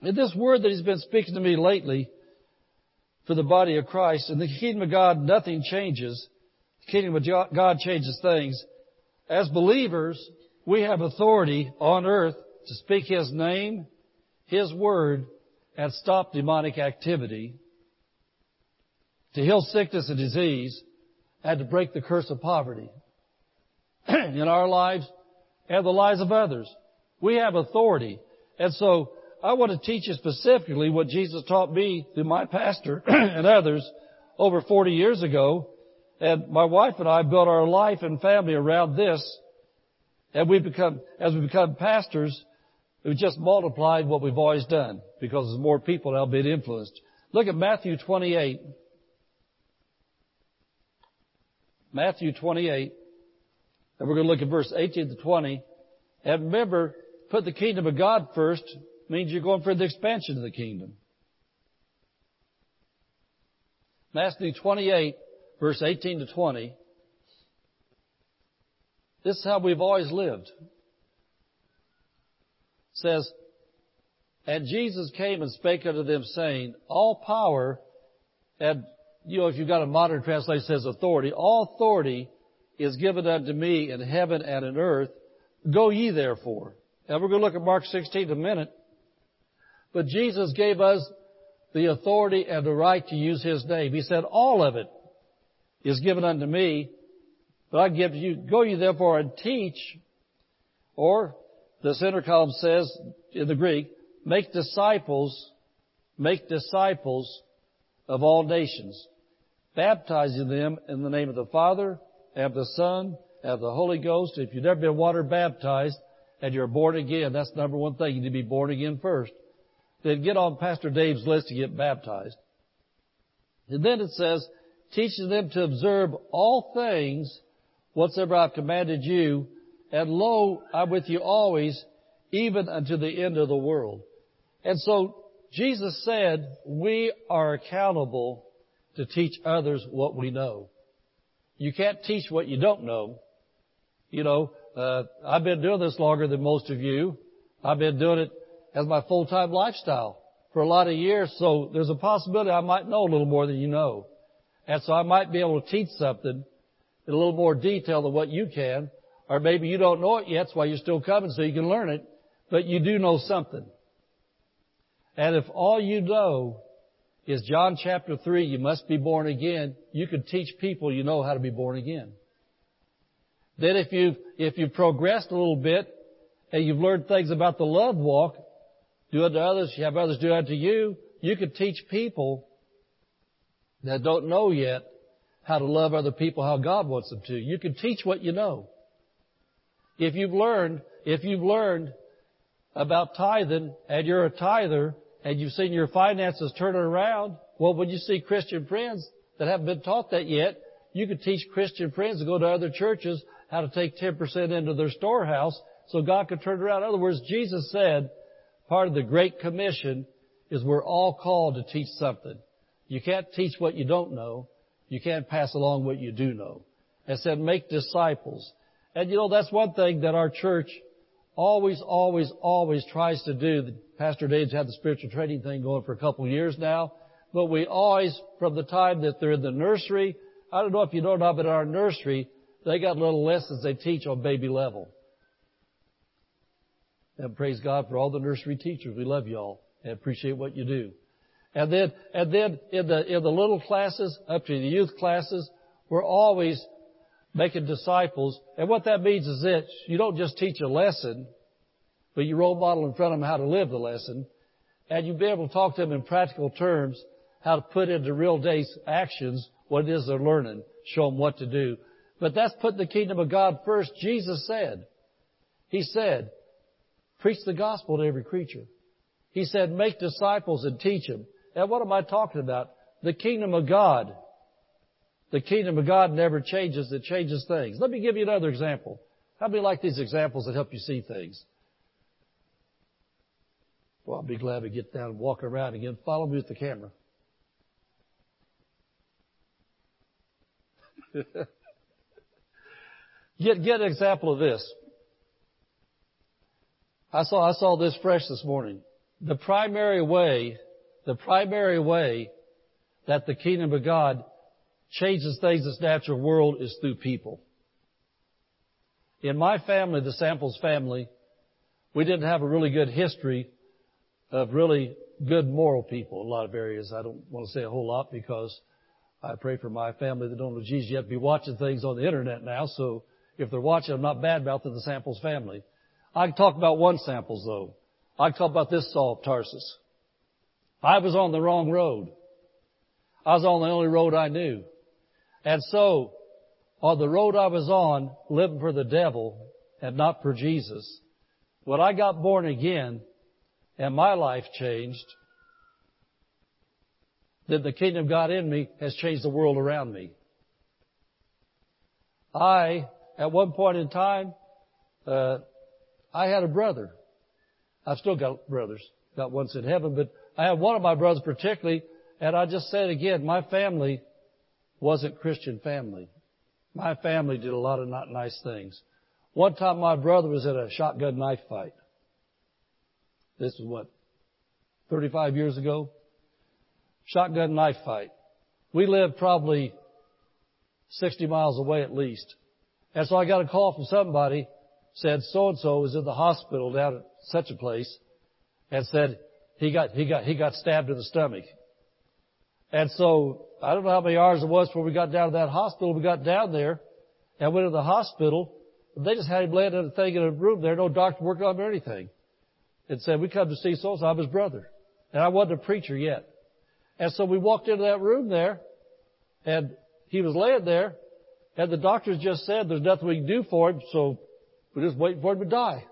in this word that he's been speaking to me lately for the body of Christ, in the kingdom of God, nothing changes. The kingdom of God changes things. As believers, we have authority on earth to speak His name, His word, and stop demonic activity, to heal sickness and disease, and to break the curse of poverty <clears throat> in our lives and the lives of others. We have authority. And so I want to teach you specifically what Jesus taught me through my pastor <clears throat> and others over 40 years ago. And my wife and I built our life and family around this. And we become, as we become pastors, we've just multiplied what we've always done because there's more people now being influenced. Look at Matthew 28. Matthew 28. And we're going to look at verse 18 to 20. And remember, put the kingdom of God first means you're going for the expansion of the kingdom. Matthew 28, verse 18 to 20. This is how we've always lived. It says, And Jesus came and spake unto them, saying, All power, and you know, if you've got a modern translation says authority, all authority is given unto me in heaven and in earth. Go ye therefore. Now we're going to look at Mark 16 in a minute. But Jesus gave us the authority and the right to use His name. He said, all of it is given unto me, but I give you, go you therefore and teach, or the center column says in the Greek, make disciples, make disciples of all nations, baptizing them in the name of the Father, and of the Son, and of the Holy Ghost. If you've never been water baptized and you're born again, that's number one thing. You need to be born again first. Then get on Pastor Dave's list to get baptized. And then it says, teaching them to observe all things whatsoever I've commanded you, and lo, I'm with you always, even unto the end of the world. And so Jesus said, we are accountable to teach others what we know. You can't teach what you don't know. You know, uh, I've been doing this longer than most of you. I've been doing it as my full-time lifestyle for a lot of years, so there's a possibility I might know a little more than you know. And so I might be able to teach something in a little more detail than what you can, or maybe you don't know it yet, that's why you're still coming so you can learn it, but you do know something. And if all you know is John chapter 3, you must be born again, you can teach people you know how to be born again. Then if you've, if you've progressed a little bit and you've learned things about the love walk, do unto others, you have others do unto you, you can teach people that don't know yet how to love other people how God wants them to. You can teach what you know. If you've learned, if you've learned about tithing and you're a tither and you've seen your finances turning around, well, when you see Christian friends that haven't been taught that yet, you can teach Christian friends to go to other churches how to take 10% into their storehouse so God can turn it around. In other words, Jesus said part of the Great Commission is we're all called to teach something. You can't teach what you don't know. You can't pass along what you do know. It said make disciples. And you know, that's one thing that our church always, always, always tries to do. Pastor Dave's had the spiritual training thing going for a couple of years now. But we always, from the time that they're in the nursery, I don't know if you know about, but in our nursery, they got little lessons they teach on baby level. And praise God for all the nursery teachers. We love y'all and appreciate what you do. And then, and then in the, in the little classes, up to the youth classes, we're always making disciples. And what that means is that you don't just teach a lesson, but you role model in front of them how to live the lesson. And you'll be able to talk to them in practical terms, how to put into real day actions what it is they're learning, show them what to do. But that's putting the kingdom of God first. Jesus said, He said, preach the gospel to every creature. He said, make disciples and teach them. And what am I talking about? The kingdom of God. The kingdom of God never changes, it changes things. Let me give you another example. How many like these examples that help you see things? Well, I'll be glad to get down and walk around again. Follow me with the camera. <laughs> get, get an example of this. I saw, I saw this fresh this morning. The primary way the primary way that the kingdom of God changes things in this natural world is through people. In my family, the Samples family, we didn't have a really good history of really good moral people in a lot of areas. I don't want to say a whole lot because I pray for my family that don't know Jesus yet be watching things on the internet now. So if they're watching, I'm not bad about the Samples family. I can talk about one Samples though. I can talk about this Saul of Tarsus. I was on the wrong road. I was on the only road I knew. And so, on the road I was on, living for the devil and not for Jesus, when I got born again and my life changed, then the kingdom of God in me has changed the world around me. I, at one point in time, uh, I had a brother. I've still got brothers. Got one's in heaven, but I had one of my brothers particularly, and I just said again, my family wasn't Christian family. My family did a lot of not nice things. One time my brother was in a shotgun knife fight. This was what, 35 years ago? Shotgun knife fight. We lived probably 60 miles away at least. And so I got a call from somebody, said so and so was in the hospital down at such a place, and said he got, he got, he got stabbed in the stomach. And so, I don't know how many hours it was before we got down to that hospital. We got down there and went to the hospital. They just had him laying in a thing in a room there, no doctor working on him or anything. And said, we come to see so I'm his brother. And I wasn't a preacher yet. And so we walked into that room there and he was laying there and the doctors just said there's nothing we can do for him, so we're just waiting for him to die.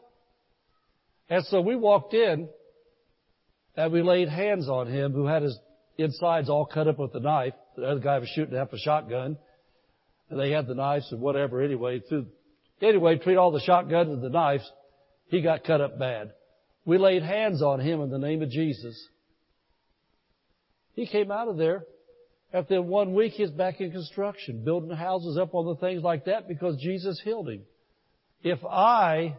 And so we walked in and we laid hands on him who had his insides all cut up with a knife. The other guy was shooting half a shotgun. And they had the knives and whatever anyway. Through, anyway, between all the shotguns and the knives, he got cut up bad. We laid hands on him in the name of Jesus. He came out of there. After one week, he's back in construction, building houses up on the things like that because Jesus healed him. If I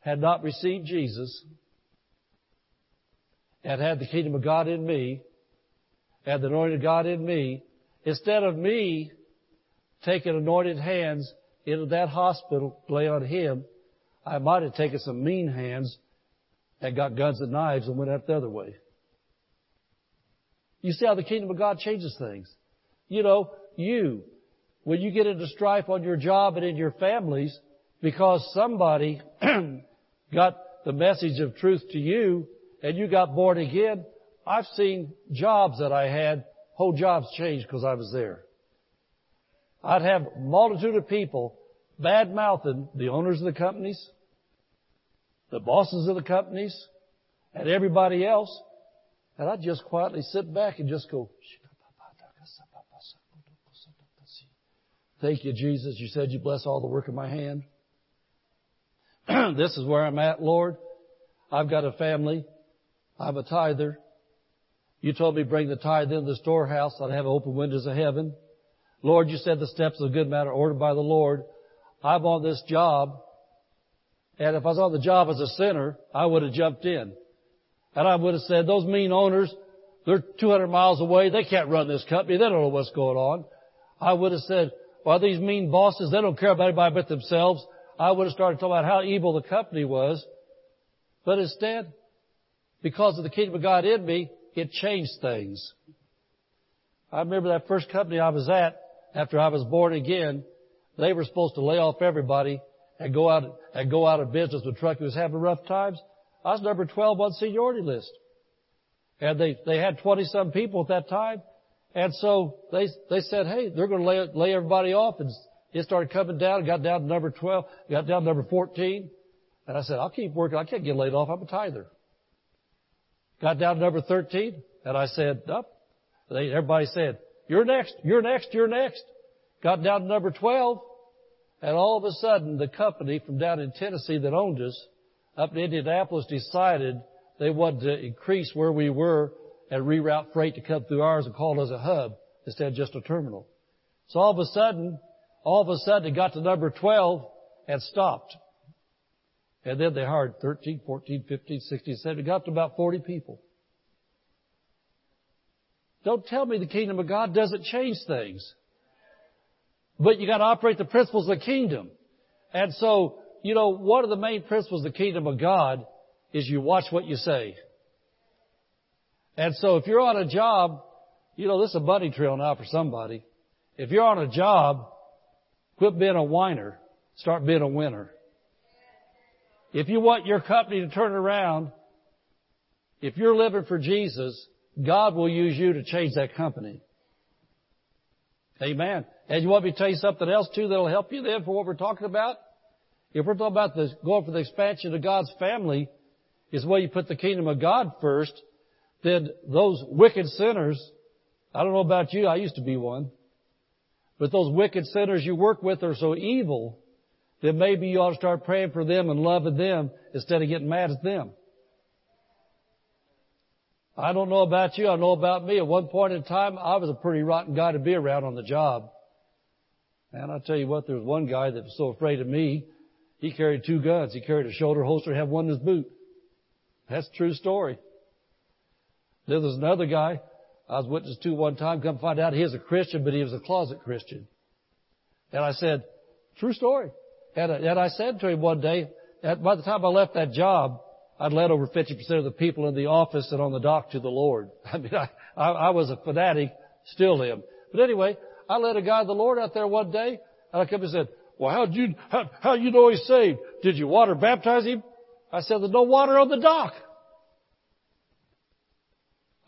had not received Jesus, and had the kingdom of God in me, had the anointing of God in me, instead of me taking anointed hands into that hospital lay on him, I might have taken some mean hands and got guns and knives and went out the other way. You see how the kingdom of God changes things. You know, you, when you get into strife on your job and in your families because somebody <clears throat> got the message of truth to you and you got born again, I've seen jobs that I had, whole jobs changed because I was there. I'd have multitude of people bad mouthing the owners of the companies, the bosses of the companies, and everybody else. And I'd just quietly sit back and just go, Thank you, Jesus. You said you bless all the work of my hand. <clears throat> this is where I'm at, Lord. I've got a family. I'm a tither. You told me bring the tithe into the storehouse. I'd have open windows of heaven. Lord, you said the steps of a good man are ordered by the Lord. I'm on this job. And if I was on the job as a sinner, I would have jumped in. And I would have said, those mean owners, they're 200 miles away. They can't run this company. They don't know what's going on. I would have said, well, these mean bosses, they don't care about anybody but themselves. I would have started talking about how evil the company was. But instead, because of the kingdom of God in me, it changed things. I remember that first company I was at after I was born again. They were supposed to lay off everybody and go out and go out of business with truck who was having rough times. I was number 12 on seniority list. And they, they had 20 some people at that time. And so they, they said, hey, they're going to lay, lay everybody off. And it started coming down, got down to number 12, got down to number 14. And I said, I'll keep working. I can't get laid off. I'm a tither. Got down to number 13, and I said, up. Everybody said, you're next, you're next, you're next. Got down to number 12, and all of a sudden the company from down in Tennessee that owned us up in Indianapolis decided they wanted to increase where we were and reroute freight to come through ours and call us a hub instead of just a terminal. So all of a sudden, all of a sudden it got to number 12 and stopped. And then they hired 13, 14, 15, 16, 17. It got to about 40 people. Don't tell me the kingdom of God doesn't change things. But you got to operate the principles of the kingdom. And so, you know, one of the main principles of the kingdom of God is you watch what you say. And so if you're on a job, you know, this is a bunny trail now for somebody. If you're on a job, quit being a whiner. Start being a winner. If you want your company to turn around, if you're living for Jesus, God will use you to change that company. Amen. And you want me to tell you something else too that'll help you then for what we're talking about? If we're talking about this, going for the expansion of God's family, is where you put the kingdom of God first, then those wicked sinners, I don't know about you, I used to be one, but those wicked sinners you work with are so evil that maybe you ought to start praying for them and loving them instead of getting mad at them. I don't know about you, I know about me. At one point in time, I was a pretty rotten guy to be around on the job. And I'll tell you what, there was one guy that was so afraid of me, he carried two guns. He carried a shoulder holster, and had one in his boot. That's a true story. Then there's another guy I was witness to one time, come find out he was a Christian, but he was a closet Christian. And I said, true story. And, uh, and I said to him one day, by the time I left that job, I'd led over 50% of the people in the office and on the dock to the Lord. <laughs> I mean, I, I, I was a fanatic, still am. But anyway, I led a guy to the Lord out there one day, and I come and said, well, how did you, how, how you know he's saved? Did you water baptize him? I said, there's no water on the dock.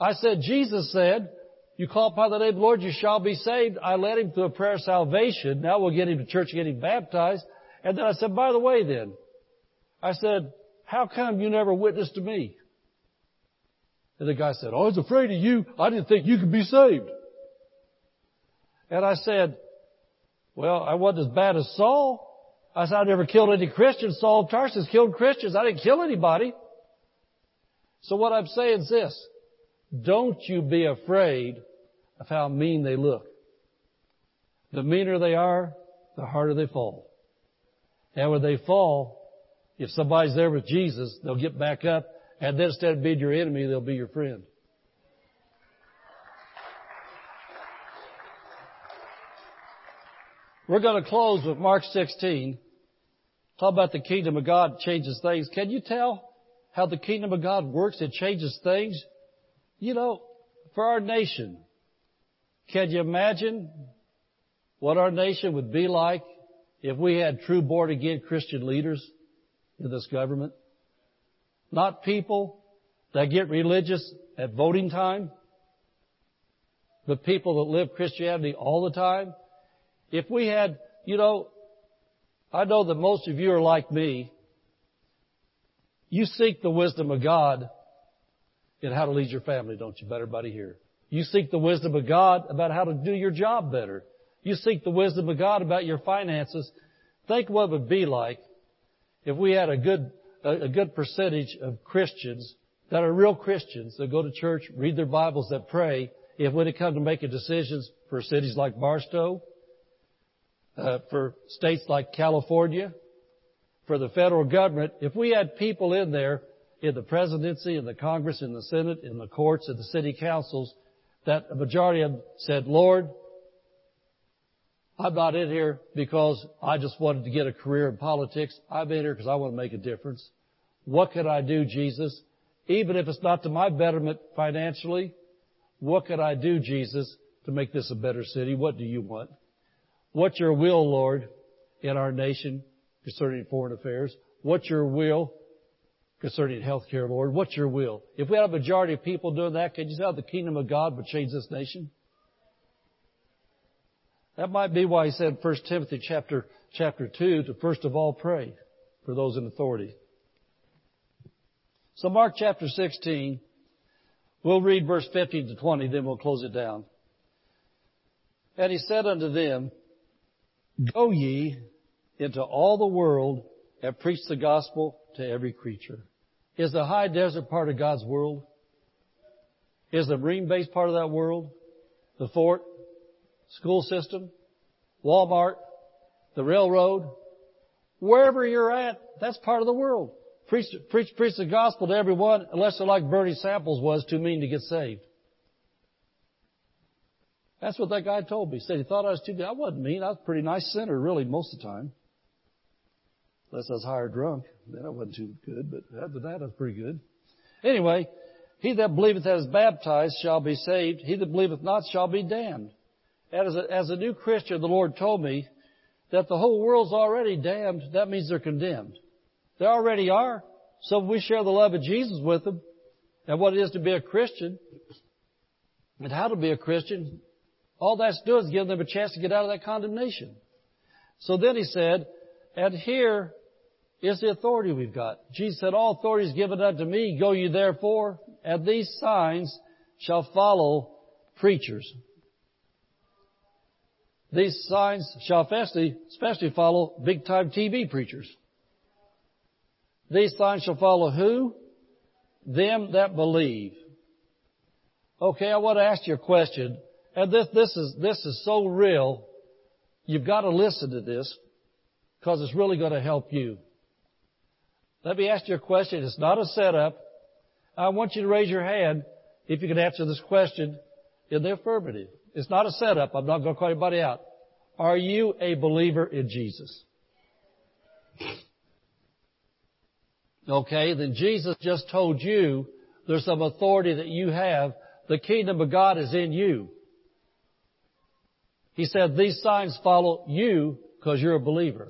I said, Jesus said, you call upon the name of the Lord, you shall be saved. I led him through a prayer of salvation. Now we'll get him to church and get him baptized. And then I said, by the way then, I said, how come you never witnessed to me? And the guy said, oh, I was afraid of you. I didn't think you could be saved. And I said, well, I wasn't as bad as Saul. I said, I never killed any Christians. Saul of Tarsus killed Christians. I didn't kill anybody. So what I'm saying is this. Don't you be afraid of how mean they look. The meaner they are, the harder they fall. And when they fall, if somebody's there with Jesus, they'll get back up, and then instead of being your enemy, they'll be your friend. We're going to close with Mark 16. Talk about the kingdom of God changes things. Can you tell how the kingdom of God works? It changes things. You know, for our nation, can you imagine what our nation would be like if we had true born again Christian leaders in this government? Not people that get religious at voting time, but people that live Christianity all the time. If we had, you know, I know that most of you are like me. You seek the wisdom of God in how to lead your family, don't you, better buddy here? You seek the wisdom of God about how to do your job better. You seek the wisdom of God about your finances. Think what it would be like if we had a good, a good percentage of Christians that are real Christians that go to church, read their Bibles, that pray, if when it comes to making decisions for cities like Barstow, uh, for states like California, for the federal government, if we had people in there in the presidency, in the Congress, in the Senate, in the courts, in the city councils, that a majority of them said, Lord, I'm not in here because I just wanted to get a career in politics. I'm in here because I want to make a difference. What can I do, Jesus? Even if it's not to my betterment financially, what can I do, Jesus, to make this a better city? What do you want? What's your will, Lord, in our nation concerning foreign affairs? What's your will concerning health care, Lord. What's your will? If we had a majority of people doing that, can you see how oh, the kingdom of God would change this nation? That might be why he said in 1 Timothy chapter, chapter 2 to first of all pray for those in authority. So Mark chapter 16, we'll read verse 15 to 20, then we'll close it down. And he said unto them, Go ye into all the world and preach the gospel to every creature. Is the high desert part of God's world? Is the marine base part of that world? The fort? School system? Walmart? The railroad? Wherever you're at, that's part of the world. Preach, preach, preach the gospel to everyone unless they're like Bernie Samples was too mean to get saved. That's what that guy told me. He said he thought I was too, good. I wasn't mean. I was a pretty nice sinner really most of the time. Unless I was hired drunk. Then I wasn't too good, but after that I was pretty good. Anyway, he that believeth that is baptized shall be saved. He that believeth not shall be damned. As a, as a new Christian, the Lord told me that the whole world's already damned. That means they're condemned. They already are. So we share the love of Jesus with them and what it is to be a Christian and how to be a Christian, all that's doing is giving them a chance to get out of that condemnation. So then he said, and here is the authority we've got. Jesus said, all authority is given unto me. Go you therefore, and these signs shall follow preachers. These signs shall especially, follow big time TV preachers. These signs shall follow who? Them that believe. Okay, I want to ask you a question. And this, this is, this is so real. You've got to listen to this because it's really going to help you. Let me ask you a question. It's not a setup. I want you to raise your hand if you can answer this question in the affirmative. It's not a setup. I'm not going to call anybody out. Are you a believer in Jesus? Okay, then Jesus just told you there's some authority that you have. The kingdom of God is in you. He said these signs follow you because you're a believer.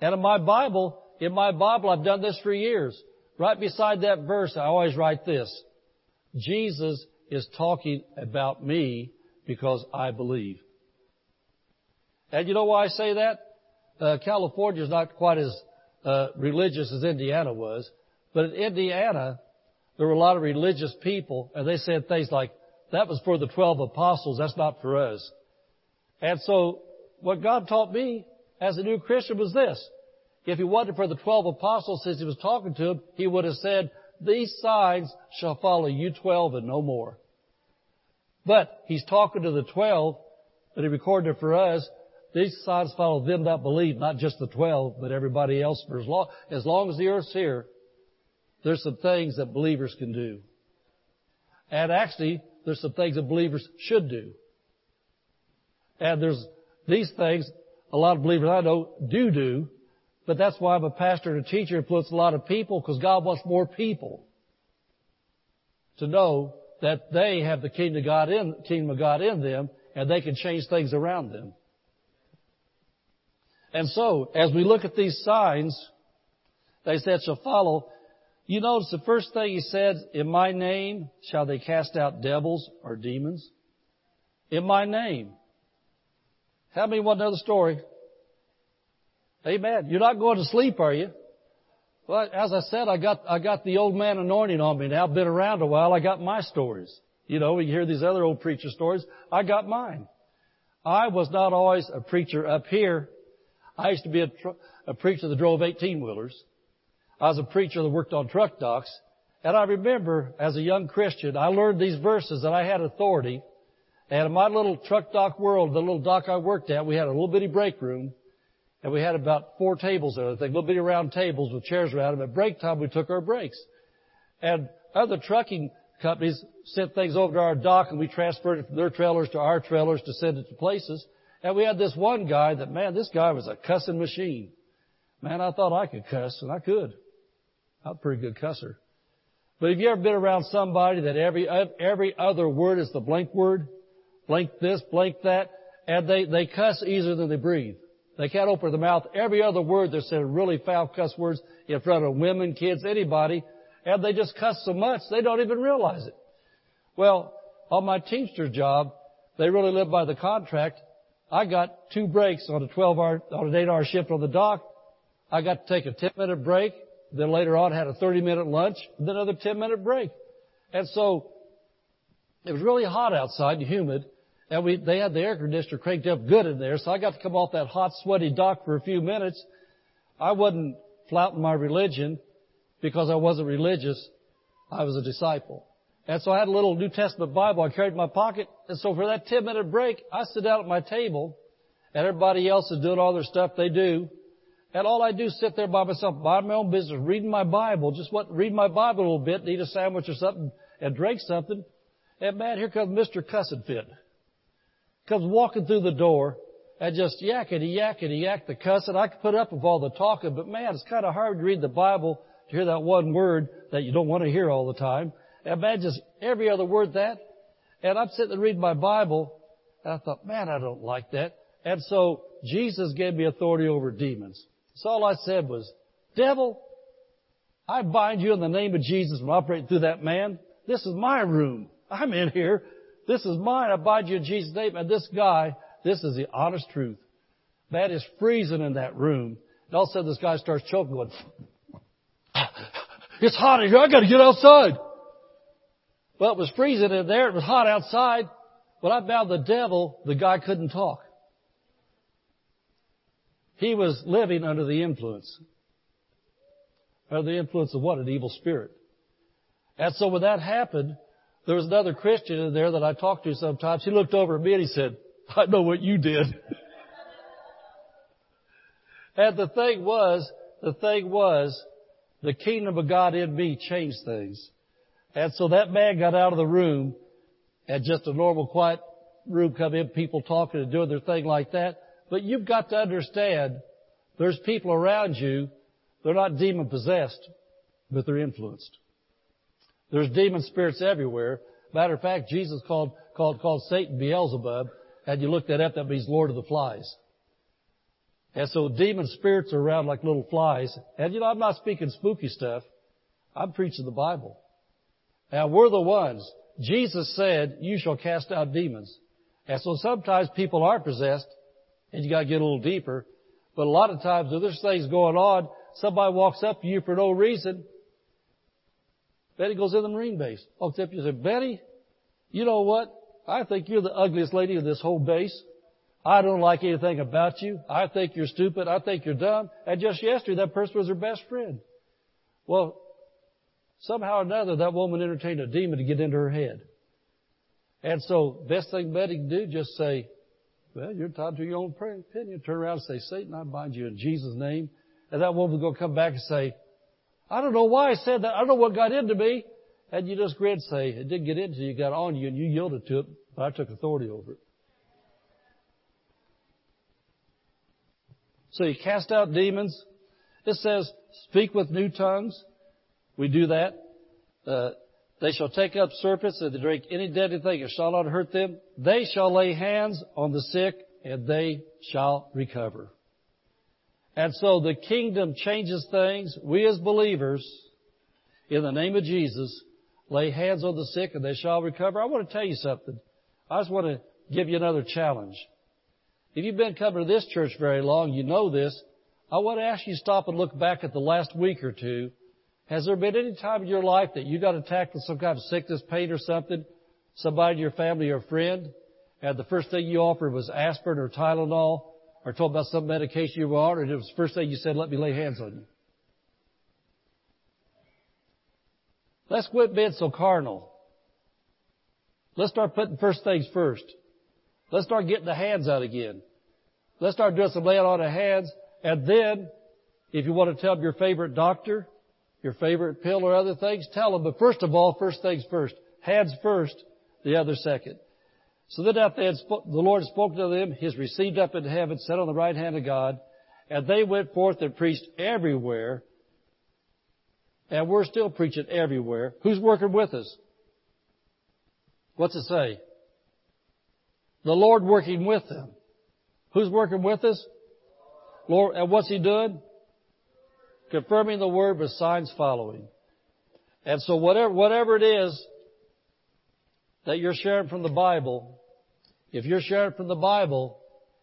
And in my Bible, in my Bible, I've done this for years. Right beside that verse, I always write this. Jesus is talking about me because I believe. And you know why I say that? Uh, California is not quite as uh, religious as Indiana was, but in Indiana, there were a lot of religious people, and they said things like, that was for the 12 apostles, that's not for us. And so, what God taught me as a new Christian was this. If he wanted for the 12 apostles, since he was talking to them, he would have said, these signs shall follow you 12 and no more. But he's talking to the 12, but he recorded it for us, these signs follow them that believe, not just the twelve, but everybody else. For as long, as long as the earth's here, there's some things that believers can do. And actually, there's some things that believers should do. And there's these things a lot of believers I know do do, but that's why I'm a pastor and a teacher influence a lot of people because God wants more people to know that they have the kingdom of God in, kingdom of God in them and they can change things around them. And so, as we look at these signs, they said shall follow. You notice the first thing he said, in my name shall they cast out devils or demons? In my name. How many want another story? Amen. You're not going to sleep, are you? Well, as I said, I got, I got the old man anointing on me now. I've been around a while. I got my stories. You know, you hear these other old preacher stories. I got mine. I was not always a preacher up here. I used to be a, tr- a preacher that drove 18 wheelers. I was a preacher that worked on truck docks. And I remember as a young Christian, I learned these verses and I had authority. And in my little truck dock world, the little dock I worked at, we had a little bitty break room. And we had about four tables there, I think, little bitty round tables with chairs around them. At break time, we took our breaks. And other trucking companies sent things over to our dock and we transferred it from their trailers to our trailers to send it to places. And we had this one guy that, man, this guy was a cussing machine. Man, I thought I could cuss, and I could. I'm a pretty good cusser. But have you ever been around somebody that every, every other word is the blank word? Blank this, blank that, and they, they cuss easier than they breathe. They can't open their mouth. Every other word they're saying really foul cuss words in front of women, kids, anybody, and they just cuss so much they don't even realize it. Well, on my Teamster job, they really live by the contract I got two breaks on a 12 hour, on an 8 hour shift on the dock. I got to take a 10 minute break. Then later on had a 30 minute lunch, then another 10 minute break. And so it was really hot outside and humid. And we, they had the air conditioner cranked up good in there. So I got to come off that hot, sweaty dock for a few minutes. I wasn't flouting my religion because I wasn't religious. I was a disciple. And so I had a little New Testament Bible I carried in my pocket. And so for that 10 minute break, I sit down at my table and everybody else is doing all their stuff they do. And all I do is sit there by myself, mind my own business, reading my Bible, just what, read my Bible a little bit, eat a sandwich or something, and drink something. And man, here comes Mr. Cussin Fit. Comes walking through the door, and just yakety yakety yak the cussing. I could put up with all the talking, but man, it's kind of hard to read the Bible to hear that one word that you don't want to hear all the time. And just every other word that. And I'm sitting there reading my Bible, and I thought, man, I don't like that. And so Jesus gave me authority over demons. So all I said was, devil, I bind you in the name of Jesus from operating through that man. This is my room. I'm in here. This is mine. I bind you in Jesus' name. And this guy, this is the honest truth. Man is freezing in that room. And all of a sudden this guy starts choking going, it's hot in here. I gotta get outside. Well, it was freezing in there. It was hot outside. When I bound the devil, the guy couldn't talk. He was living under the influence. Under the influence of what? An evil spirit. And so when that happened, there was another Christian in there that I talked to sometimes. He looked over at me and he said, I know what you did. <laughs> and the thing was, the thing was, the kingdom of God in me changed things. And so that man got out of the room and just a normal quiet room come in, people talking and doing their thing like that. But you've got to understand there's people around you, they're not demon possessed, but they're influenced. There's demon spirits everywhere. Matter of fact, Jesus called, called, called Satan Beelzebub, and you look that up, that means Lord of the Flies. And so demon spirits are around like little flies. And you know, I'm not speaking spooky stuff. I'm preaching the Bible. Now we're the ones. Jesus said, you shall cast out demons. And so sometimes people are possessed, and you gotta get a little deeper. But a lot of times, if there's things going on, somebody walks up to you for no reason. Betty goes in the Marine base. Walks up to you and says, Betty, you know what? I think you're the ugliest lady in this whole base. I don't like anything about you. I think you're stupid. I think you're dumb. And just yesterday, that person was her best friend. Well, somehow or another, that woman entertained a demon to get into her head. And so, best thing Betty can do, just say, well, you're entitled to your own opinion. Turn around and say, Satan, I bind you in Jesus' name. And that woman's to come back and say, I don't know why I said that. I don't know what got into me. And you just grin say, it didn't get into you, it got on you, and you yielded to it, but I took authority over it. So you cast out demons. It says, speak with new tongues. We do that. Uh, they shall take up serpents and they drink any deadly thing. It shall not hurt them. They shall lay hands on the sick and they shall recover. And so the kingdom changes things. We as believers, in the name of Jesus, lay hands on the sick and they shall recover. I want to tell you something. I just want to give you another challenge. If you've been coming to this church very long, you know this. I want to ask you to stop and look back at the last week or two. Has there been any time in your life that you got attacked with some kind of sickness, pain or something? Somebody in your family or friend? And the first thing you offered was aspirin or Tylenol or told about some medication you were on and it was the first thing you said, let me lay hands on you. Let's quit being so carnal. Let's start putting first things first. Let's start getting the hands out again. Let's start doing some laying on of hands. And then, if you want to tell your favorite doctor, your favorite pill or other things, tell them. But first of all, first things first. Hands first, the other second. So then after had, the Lord spoke to them, He's received up into heaven, sat on the right hand of God, and they went forth and preached everywhere. And we're still preaching everywhere. Who's working with us? What's it say? The Lord working with them. Who's working with us? Lord, and what's He doing? Confirming the word with signs following. And so whatever, whatever it is that you're sharing from the Bible, if you're sharing from the Bible,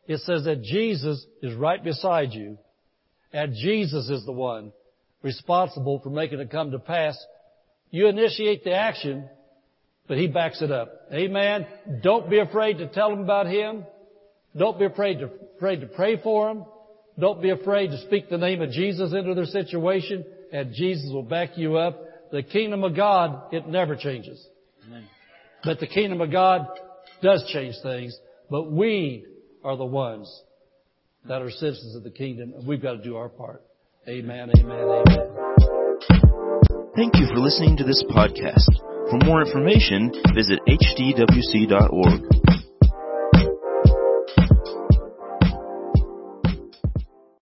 it says that Jesus is right beside you, and Jesus is the one responsible for making it come to pass. You initiate the action, but he backs it up. Amen. Don't be afraid to tell them about him. Don't be afraid to, afraid to pray for them. Don't be afraid to speak the name of Jesus into their situation, and Jesus will back you up. The kingdom of God, it never changes. Amen. But the kingdom of God does change things, but we are the ones that are citizens of the kingdom, and we've got to do our part. Amen, amen, amen. Thank you for listening to this podcast. For more information, visit hdwc.org.